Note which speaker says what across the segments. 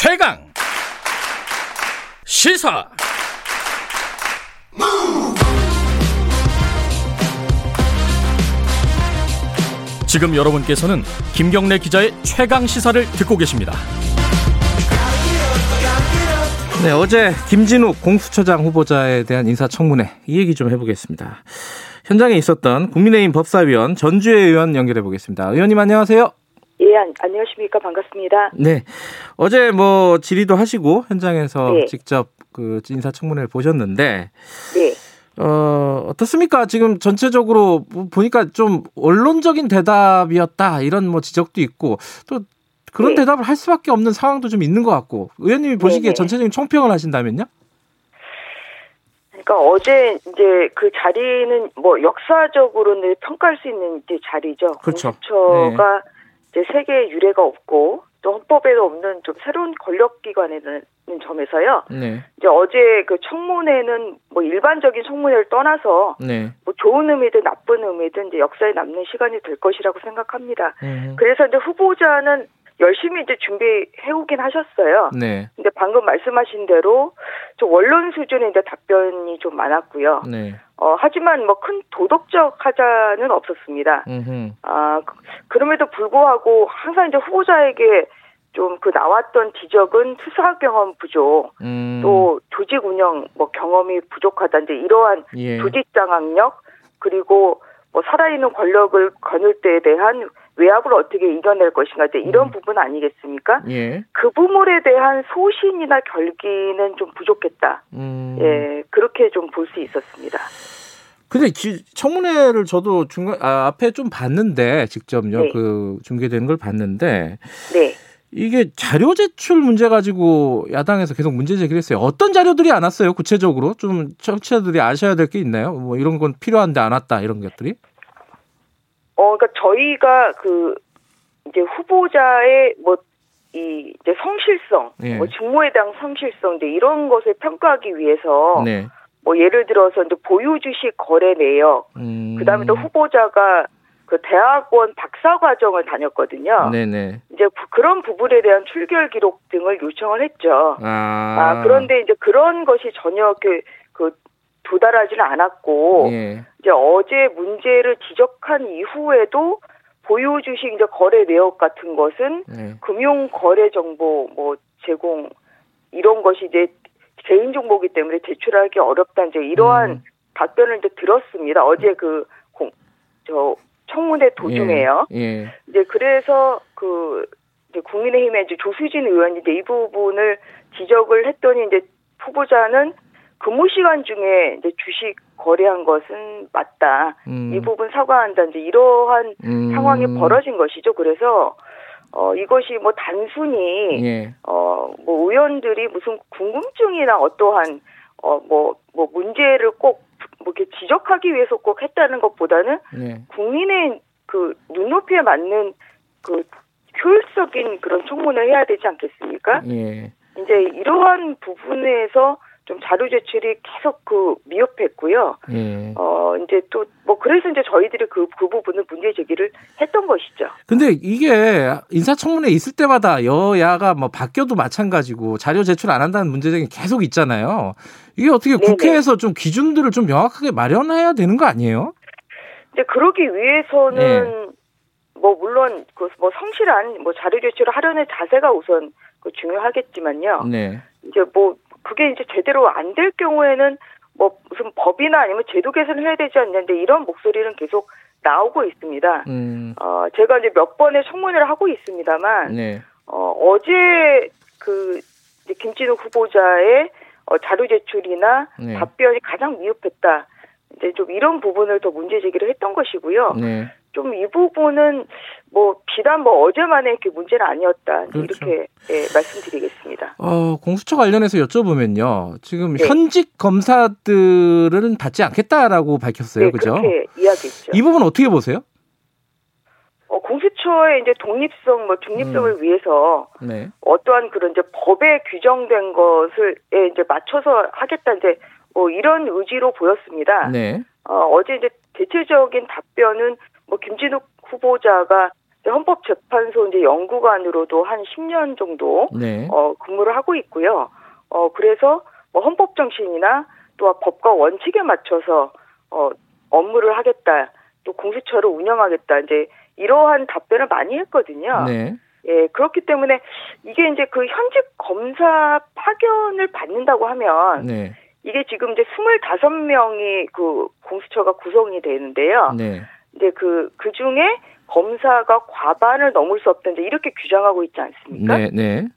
Speaker 1: 최강 시사 지금 여러분께서는 김경래 기자의 최강 시사를 듣고 계십니다.
Speaker 2: 네, 어제 김진욱 공수처장 후보자에 대한 인사청문회 이 얘기 좀 해보겠습니다. 현장에 있었던 국민의힘 법사위원 전주혜 의원 연결해 보겠습니다. 의원님 안녕하세요.
Speaker 3: 예, 안녕하십니까. 반갑습니다.
Speaker 2: 네. 어제 뭐 질의도 하시고 현장에서 네. 직접 그 인사청문회를 보셨는데 네. 어, 어떻습니까? 지금 전체적으로 보니까 좀 언론적인 대답이었다 이런 뭐 지적도 있고 또 그런 네. 대답을 할 수밖에 없는 상황도 좀 있는 것 같고 의원님이 보시기에 네네. 전체적인 총평을 하신다면요?
Speaker 3: 그러니까 어제 이제 그 자리는 뭐 역사적으로는 평가할 수 있는 이제 자리죠.
Speaker 2: 그렇죠.
Speaker 3: 공수처가 네. 이제 세계 유례가 없고 또 헌법에도 없는 좀 새로운 권력기관이라는 점에서요. 네. 이제 어제 그 청문회는 뭐 일반적인 청문회를 떠나서 네. 뭐 좋은 의미든 나쁜 의미든 이제 역사에 남는 시간이 될 것이라고 생각합니다. 음. 그래서 이제 후보자는 열심히 이제 준비해 오긴 하셨어요. 네. 근데 방금 말씀하신 대로 좀 원론 수준의 이제 답변이 좀 많았고요. 네. 어, 하지만 뭐 큰 도덕적 하자는 없었습니다. 음흠. 아, 그, 그럼에도 불구하고 항상 이제 후보자에게 좀 그 나왔던 지적은 수사 경험 부족, 음. 또 조직 운영 뭐 경험이 부족하다 이제 이러한 예. 조직 장악력 그리고 뭐 살아있는 권력을 거눌 때에 대한 외압을 어떻게 이겨낼 것인가 이제 이런 음. 부분 아니겠습니까? 예. 그 부분에 대한 소신이나 결기는 좀 부족했다. 음. 예, 그렇게 좀 볼 수 있었습니다.
Speaker 2: 근데 청문회를 저도 중간 아, 앞에 좀 봤는데 직접요 네. 그 중계되는 걸 봤는데 네. 이게 자료 제출 문제 가지고 야당에서 계속 문제 제기를 했어요. 어떤 자료들이 안 왔어요? 구체적으로 좀 청취자들이 아셔야 될 게 있나요? 뭐 이런 건 필요한데 안 왔다 이런 것들이?
Speaker 3: 어, 그러니까 저희가 그 이제 후보자의 뭐 이 이제 성실성, 네. 뭐 직무에 대한 성실성, 이제 이런 것을 평가하기 위해서 네. 뭐 예를 들어서 이제 보유 주식 거래 내역, 음. 그다음에 또 후보자가 그 대학원 박사 과정을 다녔거든요. 네네. 이제 그런 부분에 대한 출결 기록 등을 요청을 했죠. 아, 아 그런데 이제 그런 것이 전혀 그, 그 도달하지는 않았고 예. 이제 어제 문제를 지적한 이후에도 보유 주식 이제 거래 내역 같은 것은 예. 금융 거래 정보 뭐 제공 이런 것이 이제 개인 정보기 때문에 제출하기 어렵다 이제 이러한 음. 답변을 이제 들었습니다. 어제 그저 청문회 도중에요. 예. 예. 이제 그래서 그 이제 국민의힘의 이제 조수진 의원이 이제 이 부분을 지적을 했더니 이제 후보자는 근무 시간 중에 이제 주식 거래한 것은 맞다. 음. 이 부분 사과한다. 이제 이러한 음. 상황이 벌어진 것이죠. 그래서 어 이것이 뭐 단순히 예. 어뭐 의원들이 무슨 궁금증이나 어떠한 어뭐뭐 뭐 문제를 꼭뭐 이렇게 지적하기 위해서 꼭 했다는 것보다는 예. 국민의 그 눈높이에 맞는 그 효율적인 그런 청문을 해야 되지 않겠습니까? 예. 이제 이러한 부분에서 좀 자료 제출이 계속 그 미흡했고요. 예. 어 이제 또 뭐 그래서 이제 저희들이 그, 그 부분을 문제 제기를 했던 것이죠.
Speaker 2: 근데 이게 인사청문회 있을 때마다 여야가 뭐 바뀌어도 마찬가지고 자료 제출 안 한다는 문제 제기 계속 있잖아요. 이게 어떻게 네네. 국회에서 좀 기준들을 좀 명확하게 마련해야 되는 거 아니에요?
Speaker 3: 이제 그러기 위해서는 네. 뭐 물론 그 뭐 성실한 뭐 자료 제출을 하려는 자세가 우선 그 중요하겠지만요. 네. 이제 뭐 그게 이제 제대로 안 될 경우에는 뭐 무슨 법이나 아니면 제도 개선을 해야 되지 않는데 이런 목소리는 계속 나오고 있습니다. 음. 어, 제가 이제 몇 번의 청문회를 하고 있습니다만, 네. 어, 어제 그 김진욱 후보자의 어, 자료 제출이나 네. 답변이 가장 미흡했다. 이제 좀 이런 부분을 더 문제 제기를 했던 것이고요. 네. 좀 이 부분은 뭐 비단 뭐 어제만의 그 문제는 아니었다 그렇죠. 이렇게 예, 말씀드리겠습니다.
Speaker 2: 어, 공수처 관련해서 여쭤보면요. 지금 네. 현직 검사들은 받지 않겠다라고 밝혔어요. 네, 그죠?
Speaker 3: 그렇게 이야기했죠.
Speaker 2: 이 부분 어떻게 보세요?
Speaker 3: 어, 공수처의 이제 독립성, 뭐 중립성을 음. 위해서 네. 어떠한 그런 이제 법에 규정된 것을 이제 맞춰서 하겠다 이제 뭐 이런 의지로 보였습니다. 네. 어, 어제 이제 대체적인 답변은 뭐 김진욱 후보자가 헌법재판소 이제 연구관으로도 한 10년 정도 네. 어, 근무를 하고 있고요. 어, 그래서 뭐 헌법 정신이나 또 법과 원칙에 맞춰서 어, 업무를 하겠다. 또 공수처를 운영하겠다. 이제 이러한 답변을 많이 했거든요. 네. 예, 그렇기 때문에 이게 이제 그 현직 검사 파견을 받는다고 하면 네. 이게 지금 이제 25명이 그 공수처가 구성이 되는데요. 네. 이제 그, 그 중에 검사가 과반을 넘을 수 없다. 이제 이렇게 규정하고 있지 않습니까? 네, 네.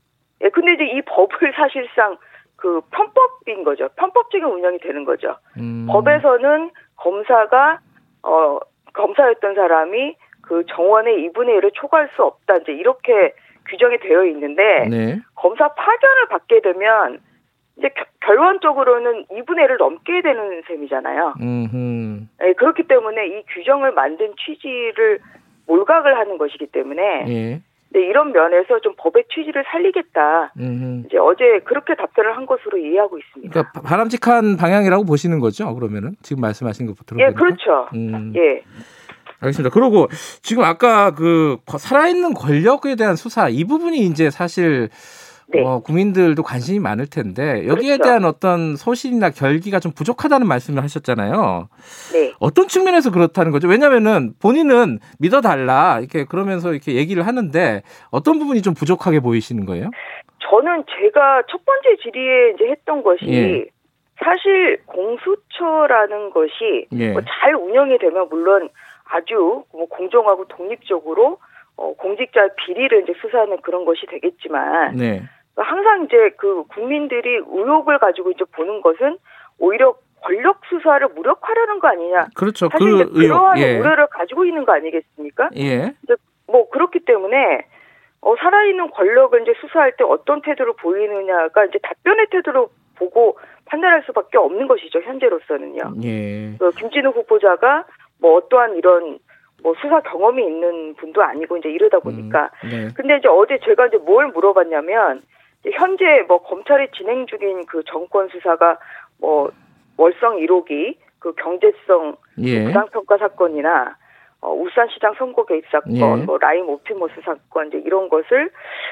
Speaker 3: 예, 근데 이제 이 법을 사실상 그 편법인 거죠. 편법적인 운영이 되는 거죠. 음. 법에서는 검사가, 어, 검사였던 사람이 그 정원의 2분의 1을 초과할 수 없다. 이제 이렇게 규정이 되어 있는데 네. 검사 파견을 받게 되면 이제 결론적으로는 2분의 1을 넘게 되는 셈이잖아요. 네, 그렇기 때문에 이 규정을 만든 취지를 몰각을 하는 것이기 때문에 예. 네, 이런 면에서 좀 법의 취지를 살리겠다. 음흠. 이제 어제 그렇게 답변을 한 것으로 이해하고 있습니다.
Speaker 2: 그러니까 바람직한 방향이라고 보시는 거죠? 그러면은 지금 말씀하신 것부터
Speaker 3: 들어보니까. 예, 그렇죠. 음. 예.
Speaker 2: 알겠습니다. 그리고 지금 아까 그 살아있는 권력에 대한 수사 이 부분이 이제 사실 네. 어, 국민들도 관심이 많을 텐데 여기에 그렇죠. 대한 어떤 소신이나 결기가 좀 부족하다는 말씀을 하셨잖아요. 네. 어떤 측면에서 그렇다는 거죠? 왜냐면은 본인은 믿어달라 이렇게 그러면서 이렇게 얘기를 하는데 어떤 부분이 좀 부족하게 보이시는 거예요?
Speaker 3: 저는 제가 첫 번째 질의에 이제 했던 것이 예. 사실 공수처라는 것이 예. 뭐 잘 운영이 되면 물론 아주 뭐 공정하고 독립적으로 어, 공직자 비리를 이제 수사하는 그런 것이 되겠지만 네. 항상 이제 그 국민들이 의혹을 가지고 이제 보는 것은 오히려 권력 수사를 무력화하는 거 아니냐.
Speaker 2: 그렇죠.
Speaker 3: 사실 그 그러한 예. 우려를 가지고 있는 거 아니겠습니까? 예. 이제 뭐 그렇기 때문에 어, 살아있는 권력을 이제 수사할 때 어떤 태도를 보이느냐가 이제 답변의 태도로 보고 판단할 수밖에 없는 것이죠 현재로서는요. 예. 그 김진우 후보자가 뭐 어떠한 이런 뭐 수사 경험이 있는 분도 아니고 이제 이러다 음, 보니까. 음, 네. 근데 이제 어제 제가 이제 뭘 물어봤냐면 현재 뭐 검찰이 진행 중인 그 정권 수사가 뭐 월성 1호기 그 경제성 예. 부당평가 사건이나 어, 울산시장 선거 개입 사건, 예. 뭐 라임 오피모스 사건 이제 이런 것을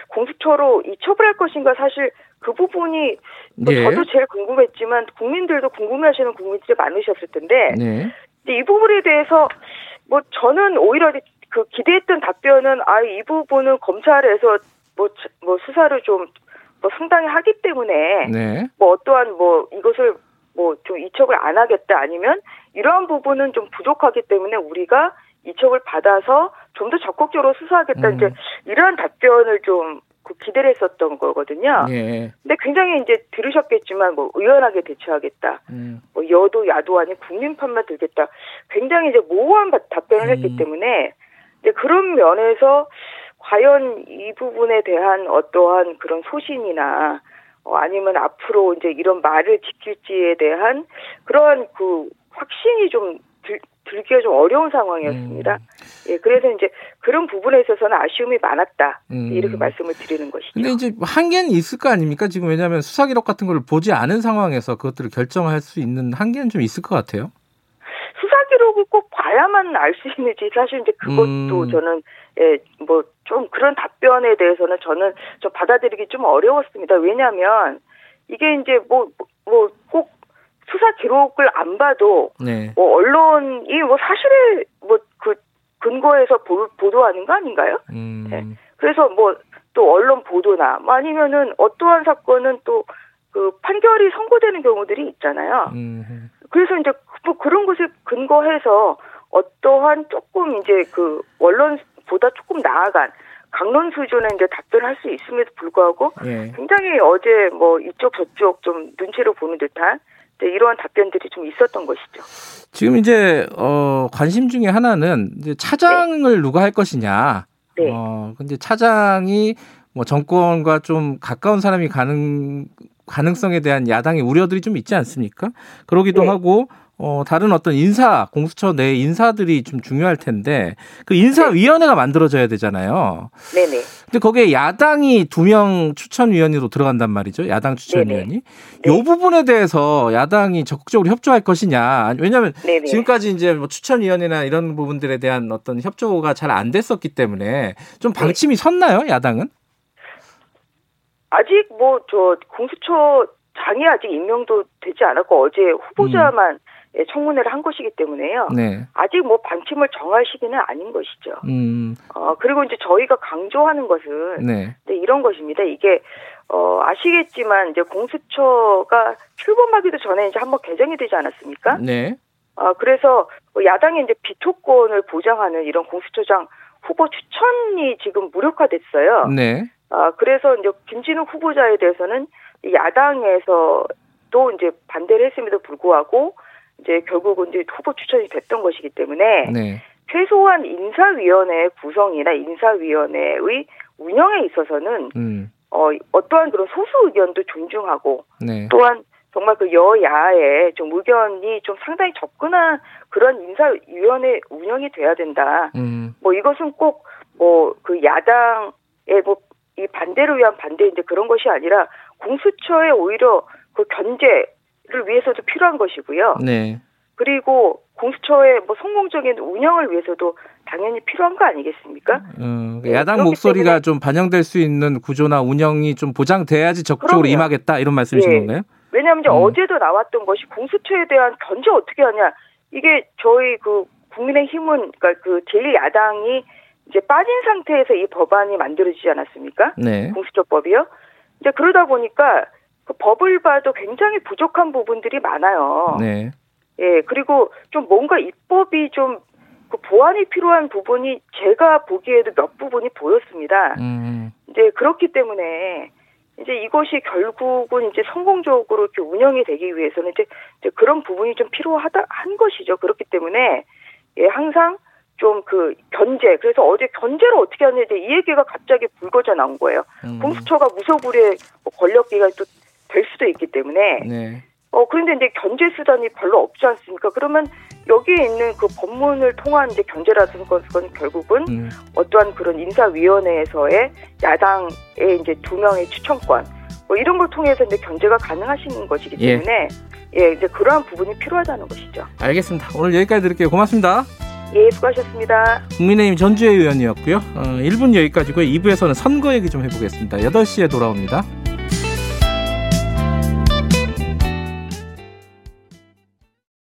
Speaker 3: 공수처로 이 처벌할 것인가 사실 그 부분이 뭐 예. 저도 제일 궁금했지만 국민들도 궁금해하시는 국민들이 많으셨을 텐데 네. 이 부분에 대해서 뭐 저는 오히려 그 기대했던 답변은 아 이 부분은 검찰에서 뭐, 뭐 수사를 좀 뭐 상당히 하기 때문에 네. 뭐 어떠한 뭐 이것을 뭐 좀 이첩을 안 하겠다 아니면 이러한 부분은 좀 부족하기 때문에 우리가 이첩을 받아서 좀 더 적극적으로 수사하겠다 음. 이제 이러한 답변을 좀그 기대를 했었던 거거든요. 예. 근데 굉장히 이제 들으셨겠지만 뭐 의연하게 대처하겠다. 음. 뭐 여도 야도 아닌 국민편만 들겠다. 굉장히 이제 모호한 답변을 음. 했기 때문에 이제 그런 면에서 과연 이 부분에 대한 어떠한 그런 소신이나 어, 아니면 앞으로 이제 이런 말을 지킬지에 대한 그러한 그 확신이 좀 들, 들기가 좀 어려운 상황이었습니다. 음. 예, 그래서 이제 그런 부분에 있어서는 아쉬움이 많았다. 음. 이렇게 말씀을 드리는 것이죠.
Speaker 2: 근데 이제 한계는 있을 거 아닙니까? 지금 왜냐하면 수사 기록 같은 걸 보지 않은 상황에서 그것들을 결정할 수 있는 한계는 좀 있을 것 같아요.
Speaker 3: 수사 기록을 꼭 봐야만 알 수 있는지 사실 이제 그것도 음. 저는 예, 뭐 좀 그런 답변에 대해서는 저는 좀 받아들이기 좀 어려웠습니다. 왜냐하면 이게 이제 뭐 뭐 꼭 수사 기록을 안 봐도 네. 뭐 언론이 뭐 사실을 뭐 그 근거에서 보, 보도하는 거 아닌가요? 음. 네. 그래서 뭐 또 언론 보도나 뭐 아니면은 어떠한 사건은 또 그 판결이 선고되는 경우들이 있잖아요. 음. 그래서 이제 뭐 그런 것에 근거해서 어떠한 조금 이제 그 언론 보다 조금 나아간 강론 수준의 이제 답변을 할수 있음에도 불구하고 예. 굉장히 어제 뭐 이쪽 저쪽 좀 눈치를 보는 듯한 네, 이러한 답변들이 좀 있었던 것이죠.
Speaker 2: 지금 이제 어 관심 중에 하나는 이제 차장을 네. 누가 할 것이냐. 네. 어 근데 차장이 뭐 정권과 좀 가까운 사람이 가능 가능성에 대한 야당의 우려들이 좀 있지 않습니까? 그러기도 네. 하고 어, 다른 어떤 인사, 공수처 내 인사들이 좀 중요할 텐데 그 인사위원회가 만들어져야 되잖아요.
Speaker 3: 네네.
Speaker 2: 근데 거기에 야당이 두 명 추천위원으로 들어간단 말이죠. 야당 추천위원이. 네. 요 부분에 대해서 야당이 적극적으로 협조할 것이냐. 왜냐하면 네네. 지금까지 이제 뭐 추천위원회나 이런 부분들에 대한 어떤 협조가 잘 안 됐었기 때문에 좀 방침이 네. 섰나요, 야당은?
Speaker 3: 아직 뭐 저 공수처 장이 아직 임명도 되지 않았고 어제 후보자만 음. 예, 청문회를 한 것이기 때문에요. 네. 아직 뭐 방침을 정할 시기는 아닌 것이죠. 음. 어, 그리고 이제 저희가 강조하는 것은 네. 네, 이런 것입니다. 이게 어, 아시겠지만 이제 공수처가 출범하기도 전에 이제 한번 개정이 되지 않았습니까? 네. 어, 그래서 야당의 이제 비토권을 보장하는 이런 공수처장 후보 추천이 지금 무력화됐어요. 네. 아, 그래서 이제 김진욱 후보자에 대해서는 야당에서 또 이제 반대를 했음에도 불구하고 이제 결국은 이제 후보 추천이 됐던 것이기 때문에 네. 최소한 인사위원회 구성이나 인사위원회의 운영에 있어서는 음. 어, 어떠한 그런 소수 의견도 존중하고 네. 또한 정말 그 여야의 좀 의견이 좀 상당히 접근한 그런 인사위원회 운영이 돼야 된다. 음. 뭐 이것은 꼭 뭐 그 야당의 뭐 이 반대를 위한 반대인데 그런 것이 아니라 공수처에 오히려 그 견제 를 위해서도 필요한 것이고요. 네. 그리고 공수처의 뭐 성공적인 운영을 위해서도 당연히 필요한 거 아니겠습니까?
Speaker 2: 음, 야당 목소리가 좀 반영될 수 있는 구조나 운영이 좀 보장돼야지 적극적으로 그럼요. 임하겠다 이런 말씀이신 예. 건가요?
Speaker 3: 왜냐하면 이제 음. 어제도 나왔던 것이 공수처에 대한 견제 어떻게 하냐 이게 저희 그 국민의힘은 그러니까 그 제1 야당이 이제 빠진 상태에서 이 법안이 만들어지지 않았습니까? 네. 공수처법이요. 이제 그러다 보니까 그 법을 봐도 굉장히 부족한 부분들이 많아요. 네. 예, 그리고 좀 뭔가 입법이 좀 그 보완이 필요한 부분이 제가 보기에도 몇 부분이 보였습니다. 음. 이제 그렇기 때문에 이제 이것이 결국은 이제 성공적으로 이렇게 운영이 되기 위해서는 이제, 이제 그런 부분이 좀 필요하다 한 것이죠. 그렇기 때문에 예, 항상 좀 그 견제 그래서 어제 견제를 어떻게 하느냐 이 얘기가 갑자기 불거져 나온 거예요. 음. 공수처가 무소불위의 뭐 권력기가 또 될 수도 있기 때문에 네. 어 그런데 이제 견제 수단이 별로 없지 않습니까? 그러면 여기에 있는 그 법문을 통한 이제 견제라는 것은 결국은 음. 어떠한 그런 인사위원회에서의 야당의 이제 두 명의 추천권 뭐 이런 걸 통해서 이제 견제가 가능하신 것이기 예. 때문에 예, 예 이제 그러한 부분이 필요하다는 것이죠.
Speaker 2: 알겠습니다. 오늘 여기까지 드릴게요. 고맙습니다.
Speaker 3: 예, 수고하셨습니다.
Speaker 2: 국민의힘 전주혜 의원이었고요. 어, 1분 여기까지고요. 2부에서는 선거 얘기 좀 해보겠습니다. 8시에 돌아옵니다.